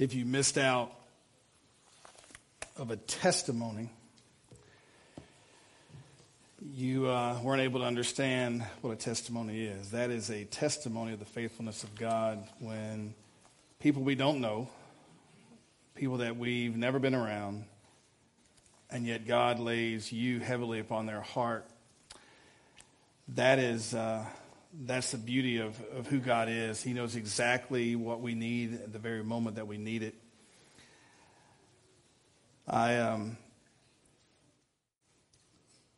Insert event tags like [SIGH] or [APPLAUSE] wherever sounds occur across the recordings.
if you missed out of a testimony, you uh, weren't able to understand what a testimony is. That is a testimony of the faithfulness of God when people we don't know, people that we've never been around, and yet God lays you heavily upon their heart. That is, uh, that's the beauty of, of who God is. He knows exactly what we need at the very moment that we need it. I, um,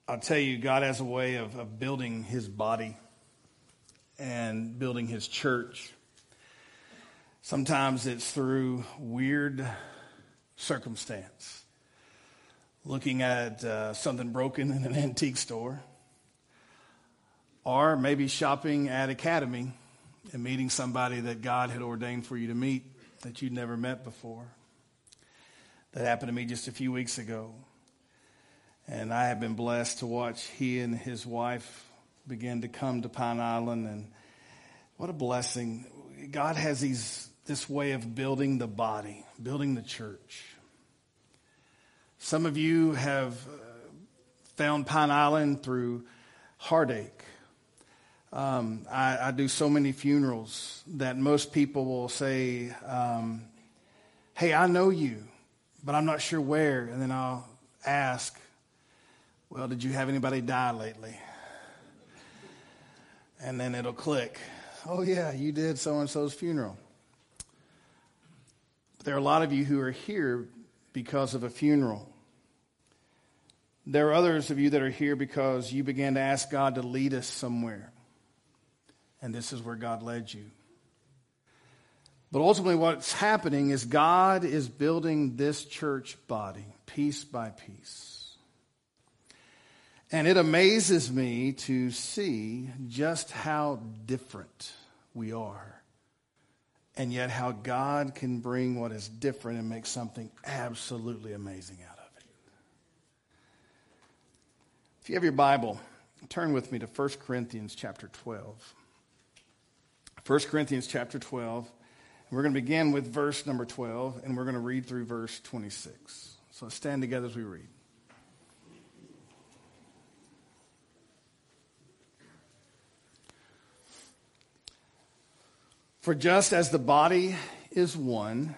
I'll tell you, God has a way of, of building his body and building his church. Sometimes it's through weird circumstance. Looking at uh, something broken in an antique store, or maybe shopping at Academy and meeting somebody that God had ordained for you to meet that you'd never met before. That happened to me just a few weeks ago. And I have been blessed to watch he and his wife begin to come to Pine Island. And what a blessing. God has these, this way of building the body, building the church. Some of you have uh, found Pine Island through heartache. Um, I, I, do so many funerals that most people will say, um, Hey, I know you but I'm not sure where. And then I'll ask, Well, did you have anybody die lately? And then it'll click. Oh, yeah, you did so and so's funeral. But there are a lot of you who are here because of a funeral. There are others of you that are here because you began to ask God to lead us somewhere. And this is where God led you. But ultimately, what's happening is God is building this church body piece by piece. And it amazes me to see just how different we are. And yet, how God can bring what is different and make something absolutely amazing out of it. If you have your Bible, turn with me to 1 Corinthians chapter 12. 1 Corinthians chapter 12. We're going to begin with verse number 12, and we're going to read through verse 26. So stand together as we read. For just as the body is one,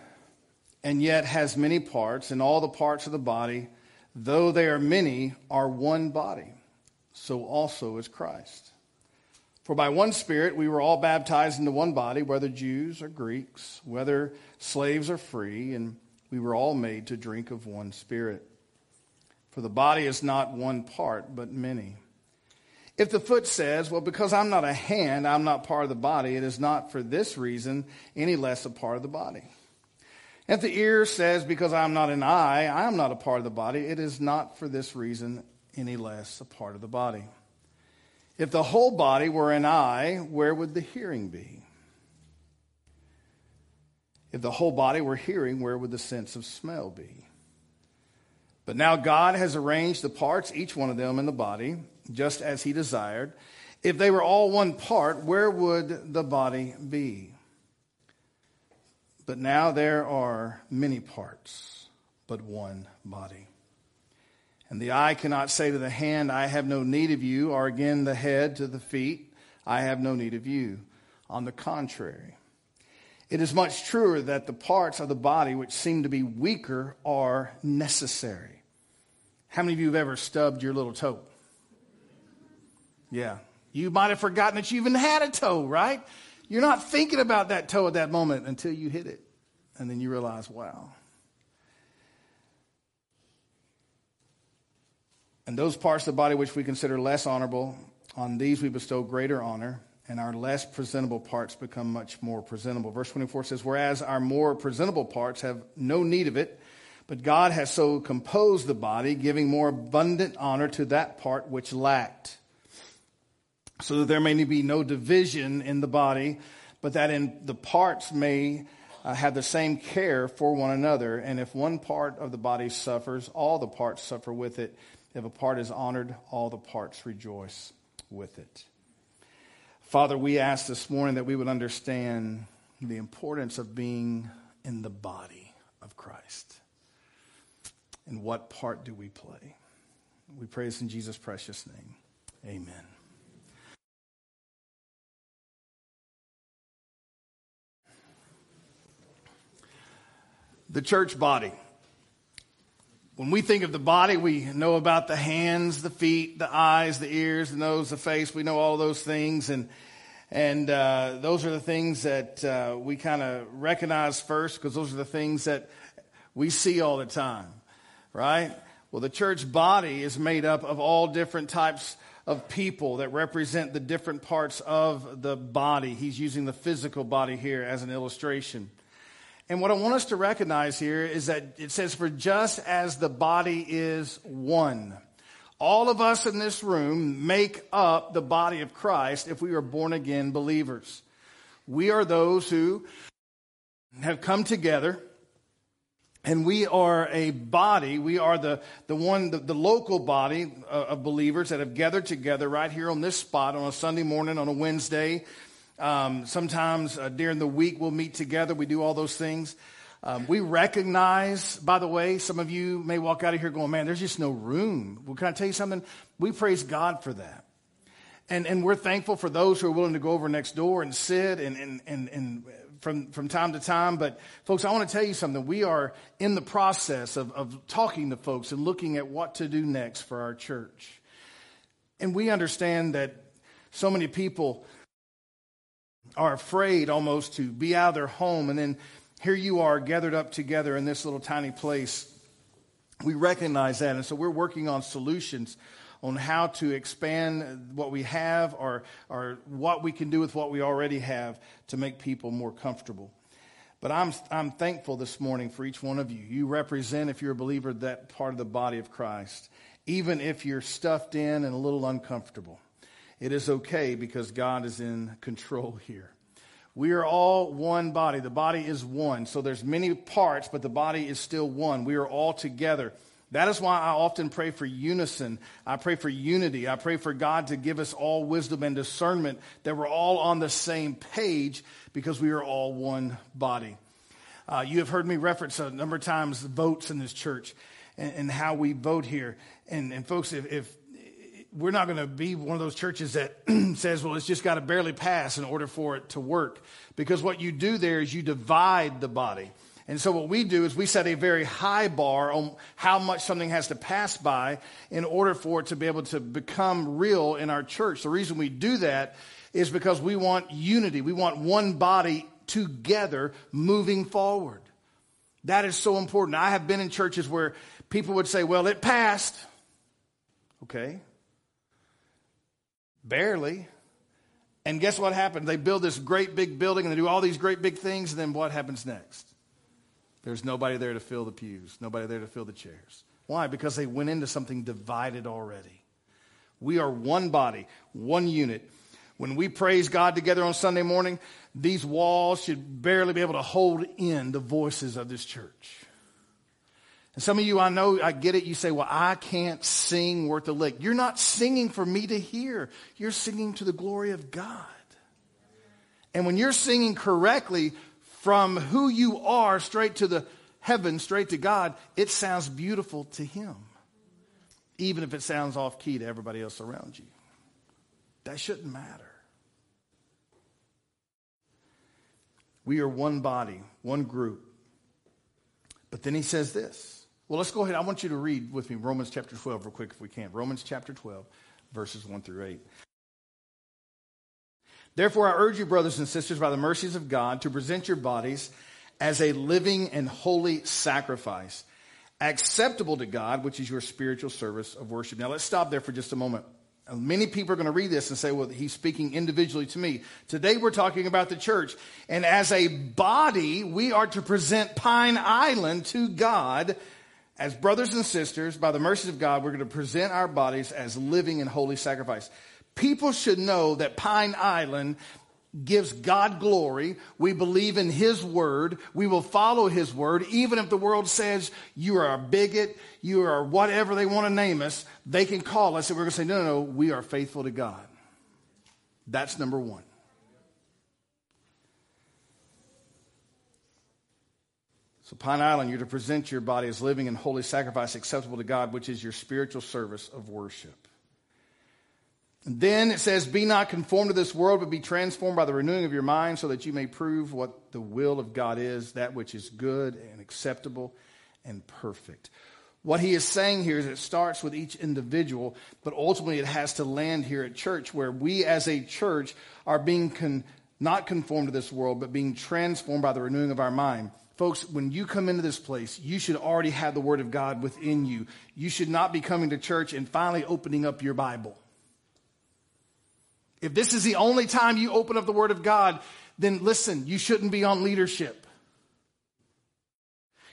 and yet has many parts, and all the parts of the body, though they are many, are one body, so also is Christ. For by one Spirit we were all baptized into one body, whether Jews or Greeks, whether slaves or free, and we were all made to drink of one Spirit. For the body is not one part, but many. If the foot says, Well, because I'm not a hand, I'm not part of the body, it is not for this reason any less a part of the body. If the ear says, Because I'm not an eye, I am not a part of the body, it is not for this reason any less a part of the body. If the whole body were an eye, where would the hearing be? If the whole body were hearing, where would the sense of smell be? But now God has arranged the parts, each one of them in the body, just as He desired. If they were all one part, where would the body be? But now there are many parts, but one body. And the eye cannot say to the hand, I have no need of you, or again the head to the feet, I have no need of you. On the contrary, it is much truer that the parts of the body which seem to be weaker are necessary. How many of you have ever stubbed your little toe? Yeah. You might have forgotten that you even had a toe, right? You're not thinking about that toe at that moment until you hit it. And then you realize, wow, And those parts of the body which we consider less honorable, on these we bestow greater honor, and our less presentable parts become much more presentable. Verse 24 says, Whereas our more presentable parts have no need of it, but God has so composed the body, giving more abundant honor to that part which lacked, so that there may be no division in the body, but that in the parts may uh, have the same care for one another. And if one part of the body suffers, all the parts suffer with it. If a part is honored, all the parts rejoice with it. Father, we ask this morning that we would understand the importance of being in the body of Christ? And what part do we play? We praise in Jesus' precious name. Amen. The church body. When we think of the body, we know about the hands, the feet, the eyes, the ears, the nose, the face. We know all those things. And, and uh, those are the things that uh, we kind of recognize first because those are the things that we see all the time, right? Well, the church body is made up of all different types of people that represent the different parts of the body. He's using the physical body here as an illustration. And what I want us to recognize here is that it says, for just as the body is one. All of us in this room make up the body of Christ if we are born again believers. We are those who have come together and we are a body. We are the, the one, the, the local body of, of believers that have gathered together right here on this spot on a Sunday morning, on a Wednesday, um, sometimes uh, during the week we'll meet together. We do all those things. Um, we recognize, by the way, some of you may walk out of here going, man, there's just no room. Well, can I tell you something? We praise God for that. And, and we're thankful for those who are willing to go over next door and sit and, and, and, and from, from time to time. But folks, I want to tell you something. We are in the process of, of talking to folks and looking at what to do next for our church. And we understand that so many people are afraid almost to be out of their home. And then here you are gathered up together in this little tiny place. We recognize that. And so we're working on solutions on how to expand what we have or, or what we can do with what we already have to make people more comfortable. But I'm, I'm thankful this morning for each one of you. You represent, if you're a believer, that part of the body of Christ, even if you're stuffed in and a little uncomfortable. It is okay because God is in control here. We are all one body. The body is one. So there's many parts, but the body is still one. We are all together. That is why I often pray for unison. I pray for unity. I pray for God to give us all wisdom and discernment that we're all on the same page because we are all one body. Uh, you have heard me reference a number of times votes in this church and, and how we vote here. And, and folks, if, if we're not going to be one of those churches that [CLEARS THROAT] says, well, it's just got to barely pass in order for it to work. Because what you do there is you divide the body. And so what we do is we set a very high bar on how much something has to pass by in order for it to be able to become real in our church. The reason we do that is because we want unity. We want one body together moving forward. That is so important. I have been in churches where people would say, well, it passed. Okay, Barely. And guess what happened? They build this great big building and they do all these great big things, and then what happens next? There's nobody there to fill the pews, nobody there to fill the chairs. Why? Because they went into something divided already. We are one body, one unit. When we praise God together on Sunday morning, these walls should barely be able to hold in the voices of this church. And some of you, I know, I get it. You say, well, I can't sing worth a lick. You're not singing for me to hear. You're singing to the glory of God. And when you're singing correctly from who you are straight to the heaven, straight to God, it sounds beautiful to Him. Even if it sounds off key to everybody else around you. That shouldn't matter. We are one body, one group. But then he says this well, let's go ahead. I want you to read with me Romans chapter 12 real quick if we can. Romans chapter 12, verses 1 through 8. Therefore, I urge you, brothers and sisters, by the mercies of God, to present your bodies as a living and holy sacrifice, acceptable to God, which is your spiritual service of worship. Now, let's stop there for just a moment. Many people are going to read this and say, well, he's speaking individually to me. Today we're talking about the church. And as a body, we are to present Pine Island to God as brothers and sisters, by the mercies of God, we're going to present our bodies as living and holy sacrifice. People should know that Pine Island gives God glory. We believe in His word. We will follow His word. Even if the world says you are a bigot, you are whatever they want to name us, they can call us and we're going to say, no, no, no, we are faithful to God. That's number one. So, Pine Island, you're to present your body as living and holy sacrifice acceptable to God, which is your spiritual service of worship. And then it says, Be not conformed to this world, but be transformed by the renewing of your mind, so that you may prove what the will of God is, that which is good and acceptable and perfect. What he is saying here is it starts with each individual, but ultimately it has to land here at church, where we as a church are being con- not conformed to this world, but being transformed by the renewing of our mind. Folks, when you come into this place, you should already have the Word of God within you. You should not be coming to church and finally opening up your Bible. If this is the only time you open up the Word of God, then listen, you shouldn't be on leadership.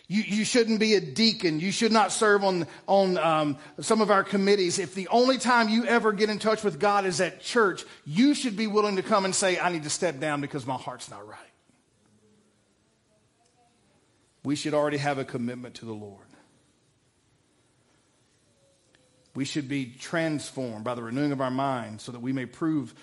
You, you shouldn't be a deacon. You should not serve on, on um, some of our committees. If the only time you ever get in touch with God is at church, you should be willing to come and say, I need to step down because my heart's not right. We should already have a commitment to the Lord. We should be transformed by the renewing of our mind so that we may prove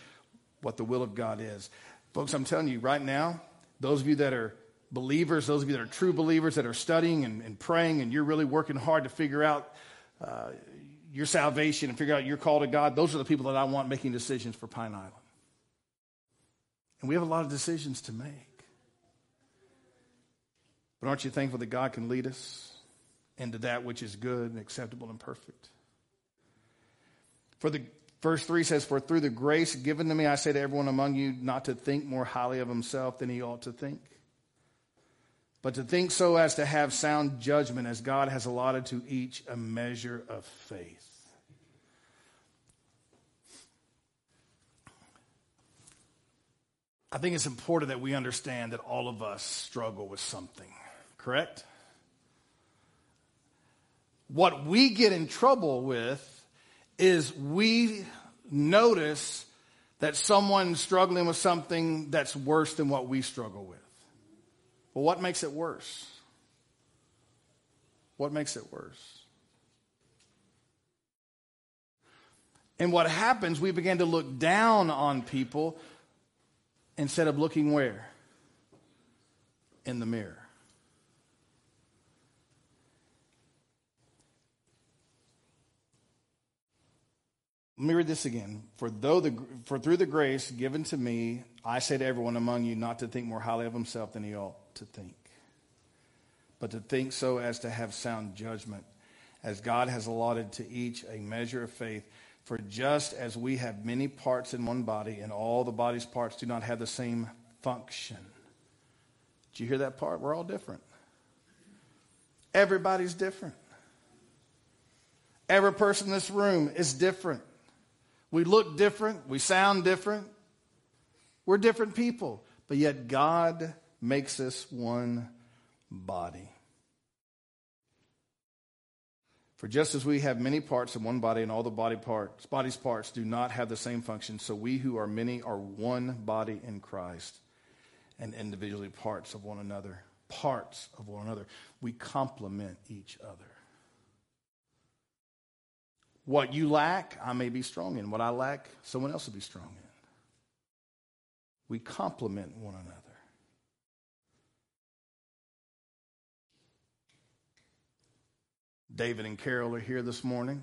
what the will of God is. Folks, I'm telling you right now, those of you that are believers, those of you that are true believers that are studying and, and praying, and you're really working hard to figure out uh, your salvation and figure out your call to God, those are the people that I want making decisions for Pine Island. And we have a lot of decisions to make. But aren't you thankful that God can lead us into that which is good and acceptable and perfect? For the verse 3 says, For through the grace given to me, I say to everyone among you not to think more highly of himself than he ought to think, but to think so as to have sound judgment, as God has allotted to each a measure of faith. I think it's important that we understand that all of us struggle with something, correct? What we get in trouble with is we notice that someone's struggling with something that's worse than what we struggle with. Well, what makes it worse? What makes it worse? And what happens, we begin to look down on people instead of looking where? In the mirror. Let me read this again. For though the for through the grace given to me, I say to everyone among you not to think more highly of himself than he ought to think, but to think so as to have sound judgment, as God has allotted to each a measure of faith. For just as we have many parts in one body, and all the body's parts do not have the same function. Did you hear that part? We're all different. Everybody's different. Every person in this room is different. We look different. We sound different. We're different people. But yet God makes us one body. For just as we have many parts in one body and all the body parts, body's parts do not have the same function, so we who are many are one body in Christ and individually parts of one another. Parts of one another. We complement each other. What you lack, I may be strong in. What I lack, someone else will be strong in. We complement one another. David and Carol are here this morning.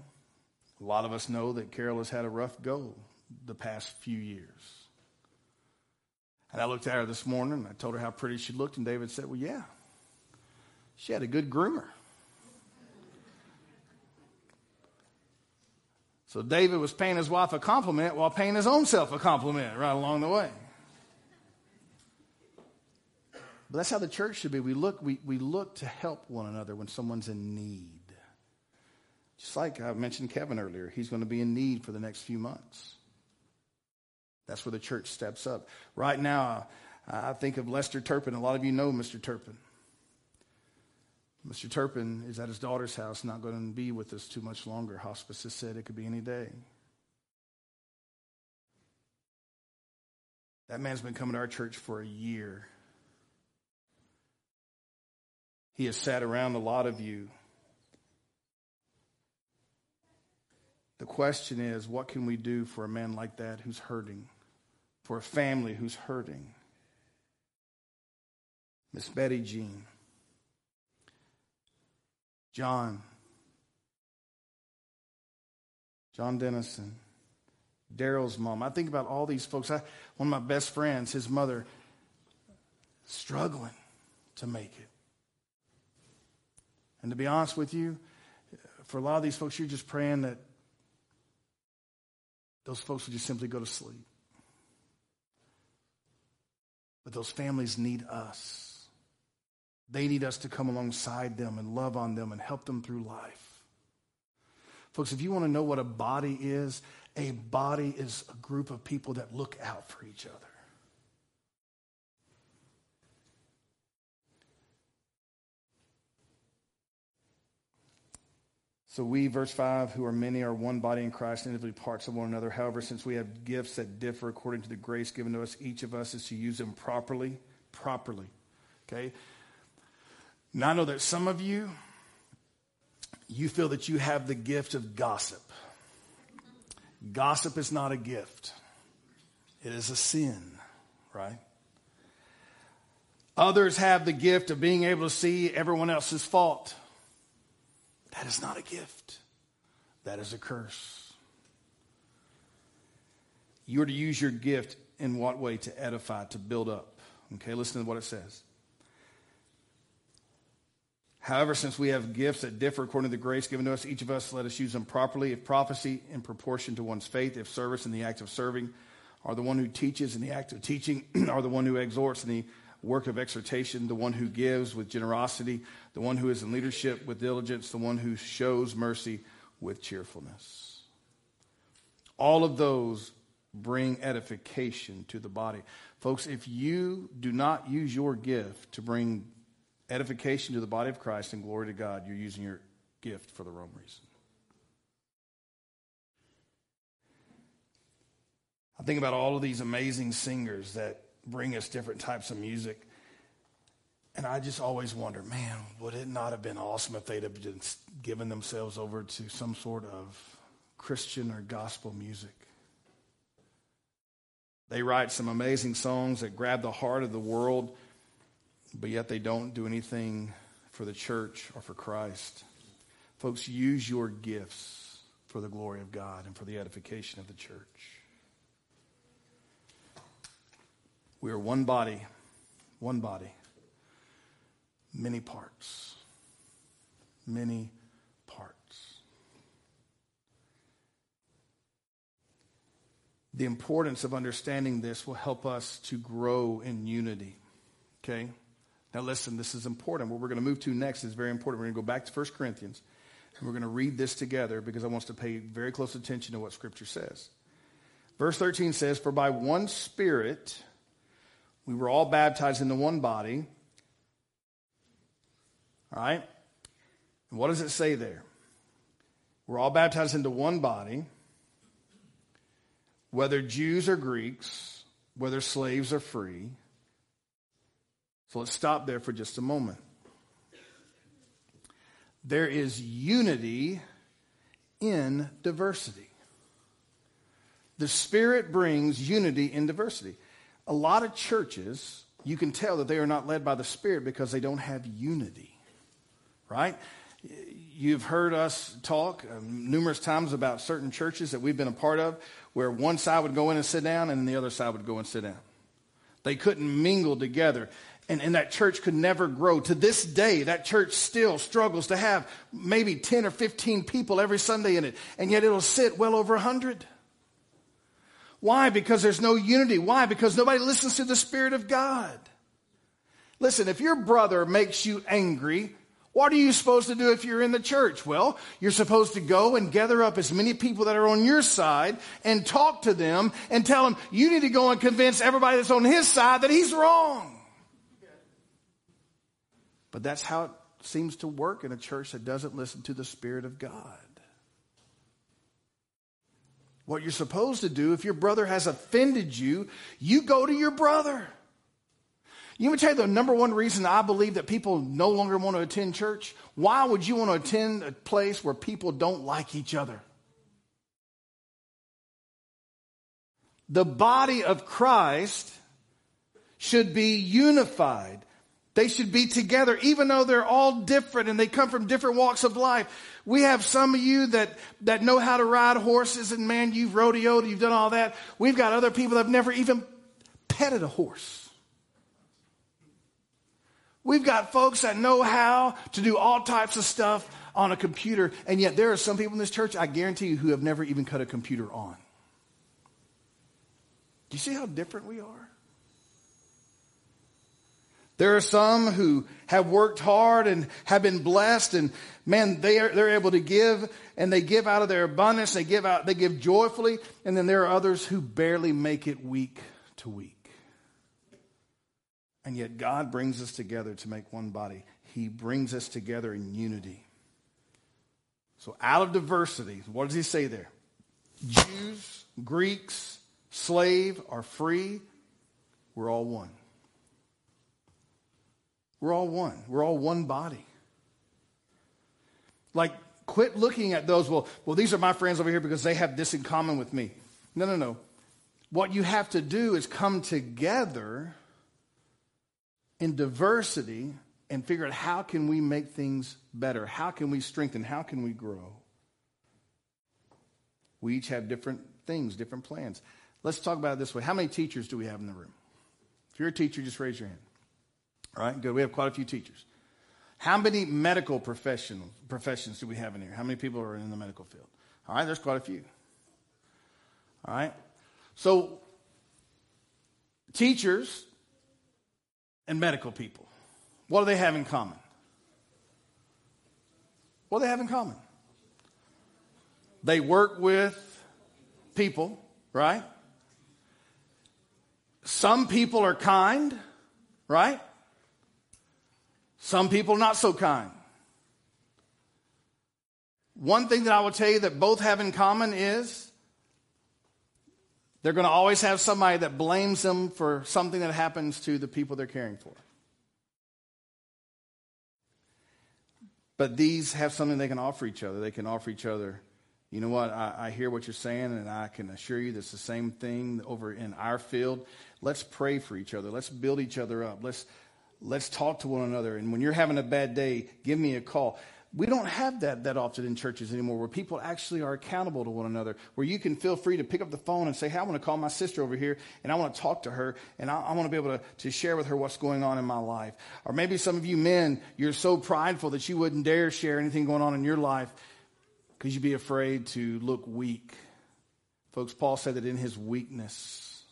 A lot of us know that Carol has had a rough go the past few years. And I looked at her this morning and I told her how pretty she looked, and David said, Well, yeah, she had a good groomer. So David was paying his wife a compliment while paying his own self a compliment right along the way. But that's how the church should be. We look, we, we look to help one another when someone's in need. Just like I mentioned Kevin earlier, he's going to be in need for the next few months. That's where the church steps up. Right now, I think of Lester Turpin. A lot of you know Mr. Turpin. Mr. Turpin is at his daughter's house, not going to be with us too much longer. Hospice has said it could be any day. That man's been coming to our church for a year. He has sat around a lot of you. The question is, what can we do for a man like that who's hurting? For a family who's hurting? Miss Betty Jean John, John Dennison, Daryl's mom. I think about all these folks. I, one of my best friends, his mother, struggling to make it. And to be honest with you, for a lot of these folks, you're just praying that those folks would just simply go to sleep. But those families need us. They need us to come alongside them and love on them and help them through life. Folks, if you want to know what a body is, a body is a group of people that look out for each other. So we, verse 5, who are many, are one body in Christ, individually parts of one another. However, since we have gifts that differ according to the grace given to us, each of us is to use them properly. Properly. Okay? Now I know that some of you, you feel that you have the gift of gossip. Gossip is not a gift. It is a sin, right? Others have the gift of being able to see everyone else's fault. That is not a gift, that is a curse. You are to use your gift in what way? To edify, to build up. Okay, listen to what it says. However, since we have gifts that differ according to the grace given to us, each of us let us use them properly. If prophecy, in proportion to one's faith, if service in the act of serving, are the one who teaches in the act of teaching, [CLEARS THROAT] are the one who exhorts in the work of exhortation, the one who gives with generosity, the one who is in leadership with diligence, the one who shows mercy with cheerfulness. All of those bring edification to the body. Folks, if you do not use your gift to bring edification to the body of Christ and glory to God, you're using your gift for the wrong reason. I think about all of these amazing singers that bring us different types of music. And I just always wonder, man, would it not have been awesome if they'd have just given themselves over to some sort of Christian or gospel music? They write some amazing songs that grab the heart of the world, but yet they don't do anything for the church or for Christ. Folks, use your gifts for the glory of God and for the edification of the church. We are one body, one body, many parts. Many parts. The importance of understanding this will help us to grow in unity. Okay? Now, listen, this is important. What we're going to move to next is very important. We're going to go back to 1 Corinthians, and we're going to read this together because I want us to pay very close attention to what Scripture says. Verse 13 says, For by one Spirit, we were all baptized into one body. All right? And what does it say there? We're all baptized into one body, whether Jews or Greeks, whether slaves or free. So let's stop there for just a moment. There is unity in diversity. The Spirit brings unity in diversity. A lot of churches, you can tell that they are not led by the Spirit because they don't have unity, right? You've heard us talk um, numerous times about certain churches that we've been a part of where one side would go in and sit down and the other side would go and sit down. They couldn't mingle together. And, and that church could never grow. To this day, that church still struggles to have maybe 10 or 15 people every Sunday in it. And yet it'll sit well over 100. Why? Because there's no unity. Why? Because nobody listens to the Spirit of God. Listen, if your brother makes you angry, what are you supposed to do if you're in the church? Well, you're supposed to go and gather up as many people that are on your side and talk to them and tell them you need to go and convince everybody that's on his side that he's wrong. But that's how it seems to work in a church that doesn't listen to the Spirit of God. What you're supposed to do, if your brother has offended you, you go to your brother. You want to tell you the number one reason I believe that people no longer want to attend church? Why would you want to attend a place where people don't like each other? The body of Christ should be unified. They should be together, even though they're all different and they come from different walks of life. We have some of you that, that know how to ride horses, and man, you've rodeoed, you've done all that. We've got other people that have never even petted a horse. We've got folks that know how to do all types of stuff on a computer, and yet there are some people in this church, I guarantee you, who have never even cut a computer on. Do you see how different we are? There are some who have worked hard and have been blessed and man, they are, they're able to give and they give out of their abundance. They give out, they give joyfully. And then there are others who barely make it week to week. And yet God brings us together to make one body. He brings us together in unity. So out of diversity, what does he say there? Jews, Greeks, slave or free, we're all one. We're all one. We're all one body. Like, quit looking at those, well, well, these are my friends over here because they have this in common with me. No, no, no. What you have to do is come together in diversity and figure out how can we make things better? How can we strengthen? How can we grow? We each have different things, different plans. Let's talk about it this way. How many teachers do we have in the room? If you're a teacher, just raise your hand. Right, good. We have quite a few teachers. How many medical professionals, professions do we have in here? How many people are in the medical field? All right, there's quite a few. All right. So, teachers and medical people, what do they have in common? What do they have in common? They work with people, right? Some people are kind, right? Some people not so kind. One thing that I will tell you that both have in common is they're going to always have somebody that blames them for something that happens to the people they're caring for. But these have something they can offer each other. They can offer each other, you know what, I, I hear what you're saying, and I can assure you that's the same thing over in our field. Let's pray for each other. Let's build each other up. Let's, let's talk to one another. And when you're having a bad day, give me a call. We don't have that that often in churches anymore where people actually are accountable to one another, where you can feel free to pick up the phone and say, Hey, I want to call my sister over here and I want to talk to her and I, I want to be able to, to share with her what's going on in my life. Or maybe some of you men, you're so prideful that you wouldn't dare share anything going on in your life because you'd be afraid to look weak. Folks, Paul said that in his weakness,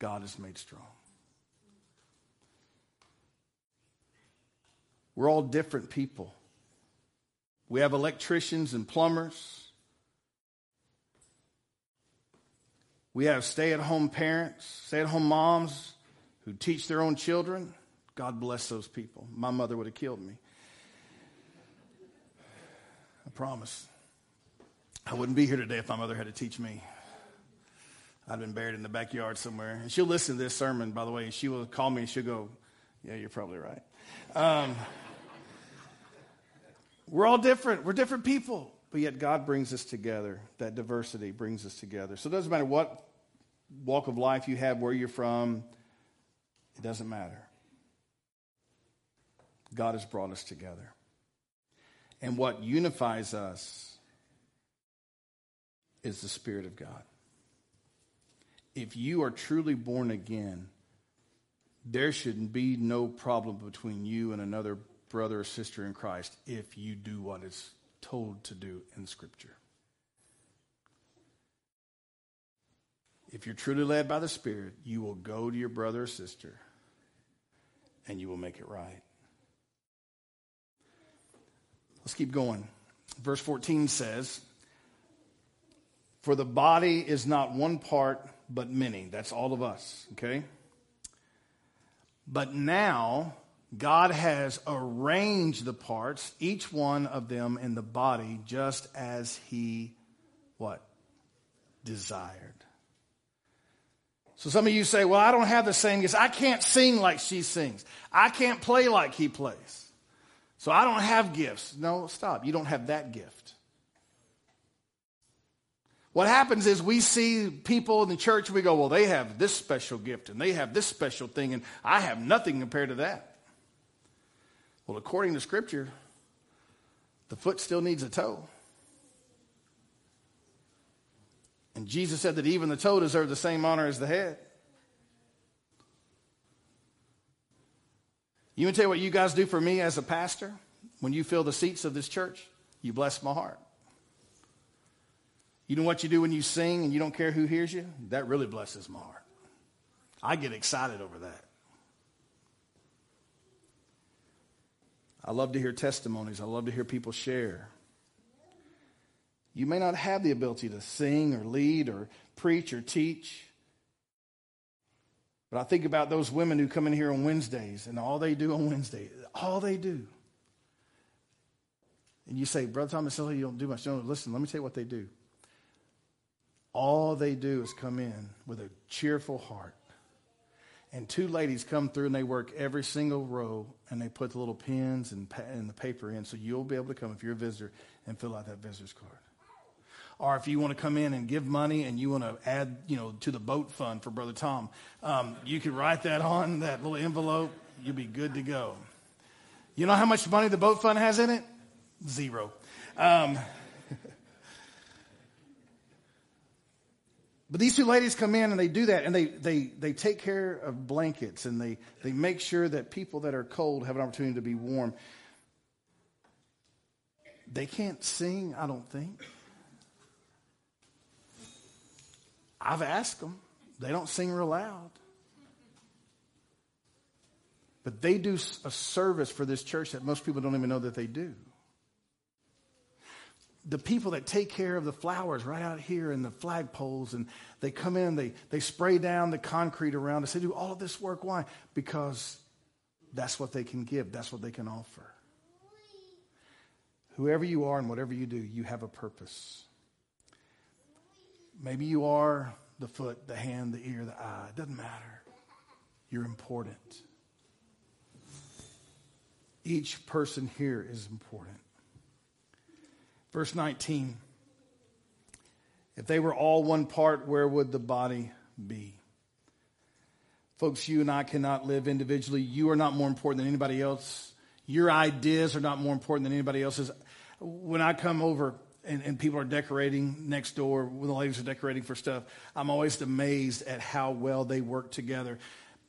God is made strong. We're all different people. We have electricians and plumbers. We have stay at home parents, stay at home moms who teach their own children. God bless those people. My mother would have killed me. I promise. I wouldn't be here today if my mother had to teach me. I'd been buried in the backyard somewhere. And she'll listen to this sermon, by the way, and she will call me and she'll go, Yeah, you're probably right. Um, we're all different. We're different people. But yet God brings us together. That diversity brings us together. So it doesn't matter what walk of life you have, where you're from, it doesn't matter. God has brought us together. And what unifies us is the Spirit of God. If you are truly born again, there should be no problem between you and another brother or sister in Christ if you do what is told to do in Scripture. If you're truly led by the Spirit, you will go to your brother or sister and you will make it right. Let's keep going. Verse 14 says, For the body is not one part, but many. That's all of us, okay? But now, God has arranged the parts, each one of them in the body, just as He what? Desired. So some of you say, well, I don't have the same gifts. I can't sing like she sings. I can't play like he plays. So I don't have gifts. No, stop. You don't have that gift. What happens is we see people in the church we go, well, they have this special gift and they have this special thing, and I have nothing compared to that. Well, according to Scripture, the foot still needs a toe. And Jesus said that even the toe deserved the same honor as the head. You want to tell you what you guys do for me as a pastor? When you fill the seats of this church, you bless my heart. You know what you do when you sing and you don't care who hears you? That really blesses my heart. I get excited over that. I love to hear testimonies. I love to hear people share. You may not have the ability to sing or lead or preach or teach. But I think about those women who come in here on Wednesdays and all they do on Wednesday, all they do. And you say, Brother Thomas, you don't do much. No, listen, let me tell you what they do. All they do is come in with a cheerful heart and two ladies come through and they work every single row and they put the little pins and, pa- and the paper in so you'll be able to come if you're a visitor and fill out that visitor's card. Or if you want to come in and give money and you want to add, you know, to the boat fund for Brother Tom, um, you can write that on that little envelope. You'll be good to go. You know how much money the boat fund has in it? Zero. Um, But these two ladies come in and they do that and they, they, they take care of blankets and they, they make sure that people that are cold have an opportunity to be warm. They can't sing, I don't think. I've asked them. They don't sing real loud. But they do a service for this church that most people don't even know that they do the people that take care of the flowers right out here and the flagpoles, and they come in, they, they spray down the concrete around us. They do all of this work. Why? Because that's what they can give, that's what they can offer. Whoever you are and whatever you do, you have a purpose. Maybe you are the foot, the hand, the ear, the eye. It doesn't matter. You're important. Each person here is important. Verse 19. If they were all one part, where would the body be? Folks, you and I cannot live individually. You are not more important than anybody else. Your ideas are not more important than anybody else's. When I come over and, and people are decorating next door, when the ladies are decorating for stuff, I'm always amazed at how well they work together.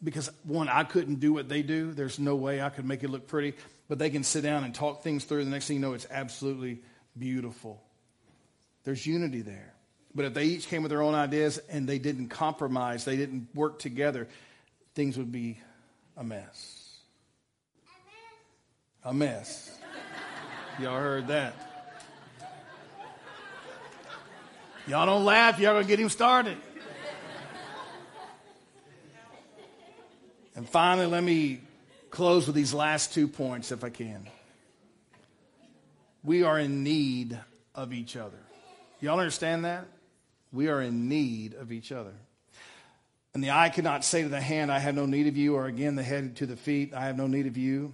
Because, one, I couldn't do what they do. There's no way I could make it look pretty. But they can sit down and talk things through. The next thing you know, it's absolutely beautiful. There's unity there. But if they each came with their own ideas and they didn't compromise, they didn't work together, things would be a mess. A mess. Y'all heard that. Y'all don't laugh, y'all gonna get him started. And finally, let me close with these last two points if I can we are in need of each other. Y'all understand that? We are in need of each other. And the eye cannot say to the hand, I have no need of you, or again, the head to the feet, I have no need of you.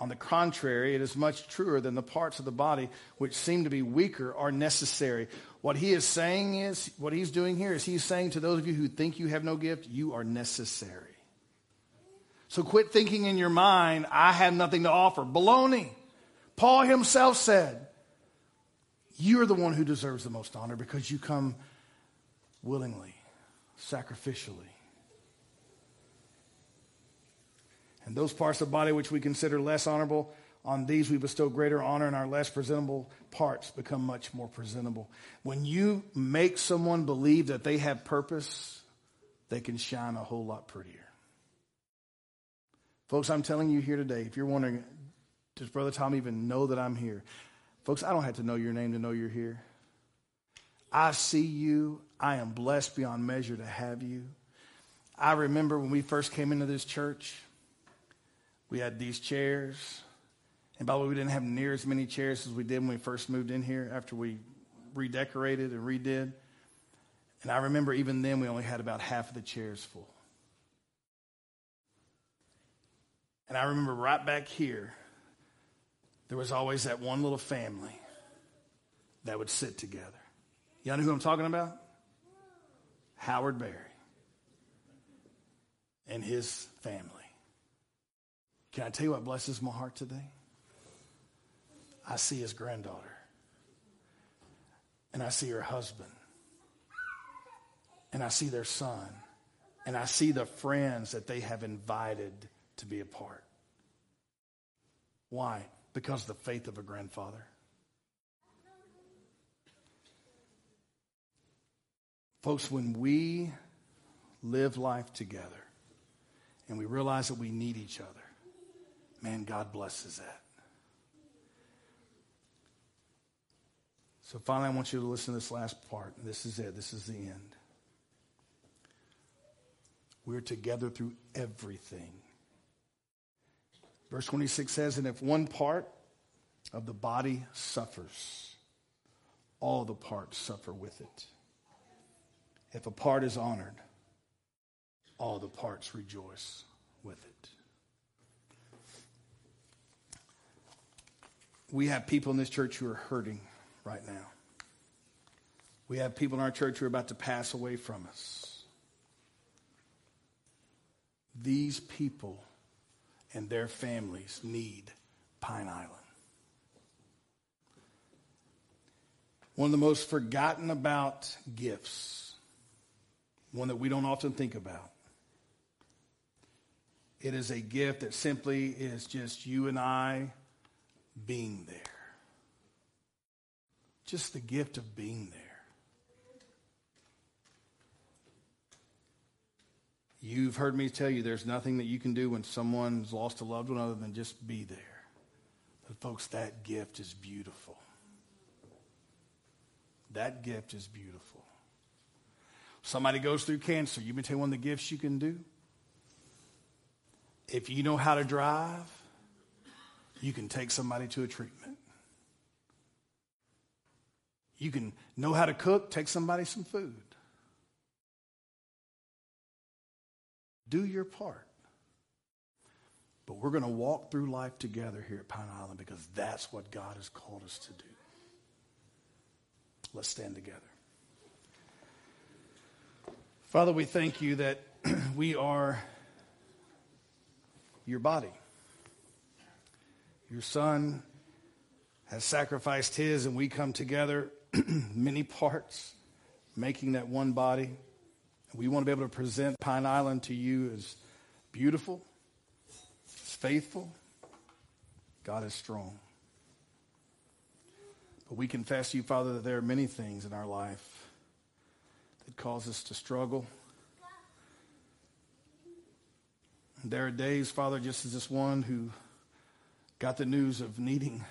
On the contrary, it is much truer than the parts of the body which seem to be weaker are necessary. What he is saying is, what he's doing here is he's saying to those of you who think you have no gift, you are necessary. So quit thinking in your mind, I have nothing to offer. Baloney. Paul himself said, You're the one who deserves the most honor because you come willingly, sacrificially. And those parts of the body which we consider less honorable, on these we bestow greater honor, and our less presentable parts become much more presentable. When you make someone believe that they have purpose, they can shine a whole lot prettier. Folks, I'm telling you here today, if you're wondering, does Brother Tom even know that I'm here? Folks, I don't have to know your name to know you're here. I see you. I am blessed beyond measure to have you. I remember when we first came into this church, we had these chairs. And by the way, we didn't have near as many chairs as we did when we first moved in here after we redecorated and redid. And I remember even then we only had about half of the chairs full. And I remember right back here, there was always that one little family that would sit together. Y'all know who I'm talking about? Howard Berry and his family. Can I tell you what blesses my heart today? I see his granddaughter. And I see her husband. And I see their son. And I see the friends that they have invited to be a part. Why? Because of the faith of a grandfather. Folks, when we live life together and we realize that we need each other, man, God blesses that. So finally, I want you to listen to this last part. This is it. This is the end. We're together through everything. Verse 26 says, And if one part of the body suffers, all the parts suffer with it. If a part is honored, all the parts rejoice with it. We have people in this church who are hurting right now. We have people in our church who are about to pass away from us. These people and their families need Pine Island. One of the most forgotten about gifts, one that we don't often think about. It is a gift that simply is just you and I being there. Just the gift of being there. You've heard me tell you there's nothing that you can do when someone's lost a loved one other than just be there. But, folks, that gift is beautiful. That gift is beautiful. Somebody goes through cancer. You can tell you one of the gifts you can do? If you know how to drive, you can take somebody to a treatment. You can know how to cook, take somebody some food. Do your part. But we're going to walk through life together here at Pine Island because that's what God has called us to do. Let's stand together. Father, we thank you that [CLEARS THROAT] we are your body. Your son has sacrificed his, and we come together, [CLEARS THROAT] many parts, making that one body. We want to be able to present Pine Island to you as beautiful, as faithful. God is strong. But we confess to you, Father, that there are many things in our life that cause us to struggle. There are days, Father, just as this one who got the news of needing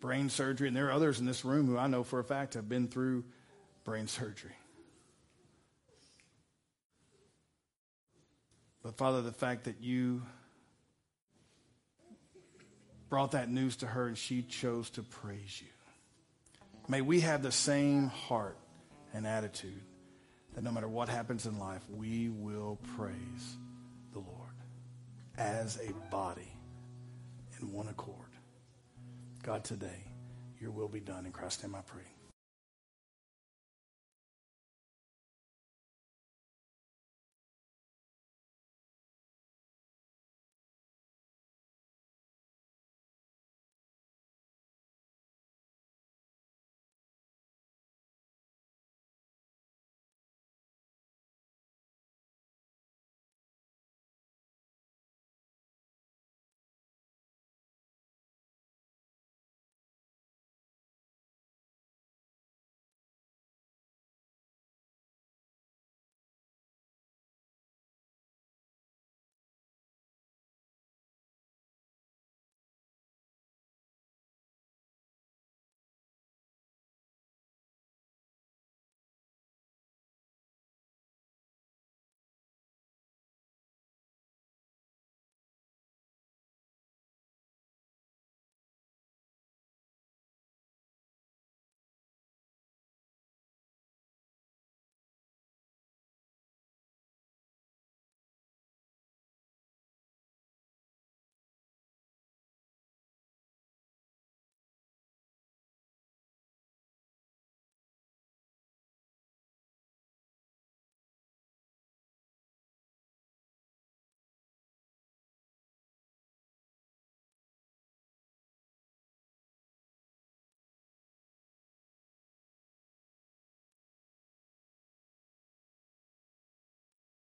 brain surgery, and there are others in this room who I know for a fact have been through brain surgery. But Father, the fact that you brought that news to her and she chose to praise you. May we have the same heart and attitude that no matter what happens in life, we will praise the Lord as a body in one accord. God, today, your will be done. In Christ's name I pray.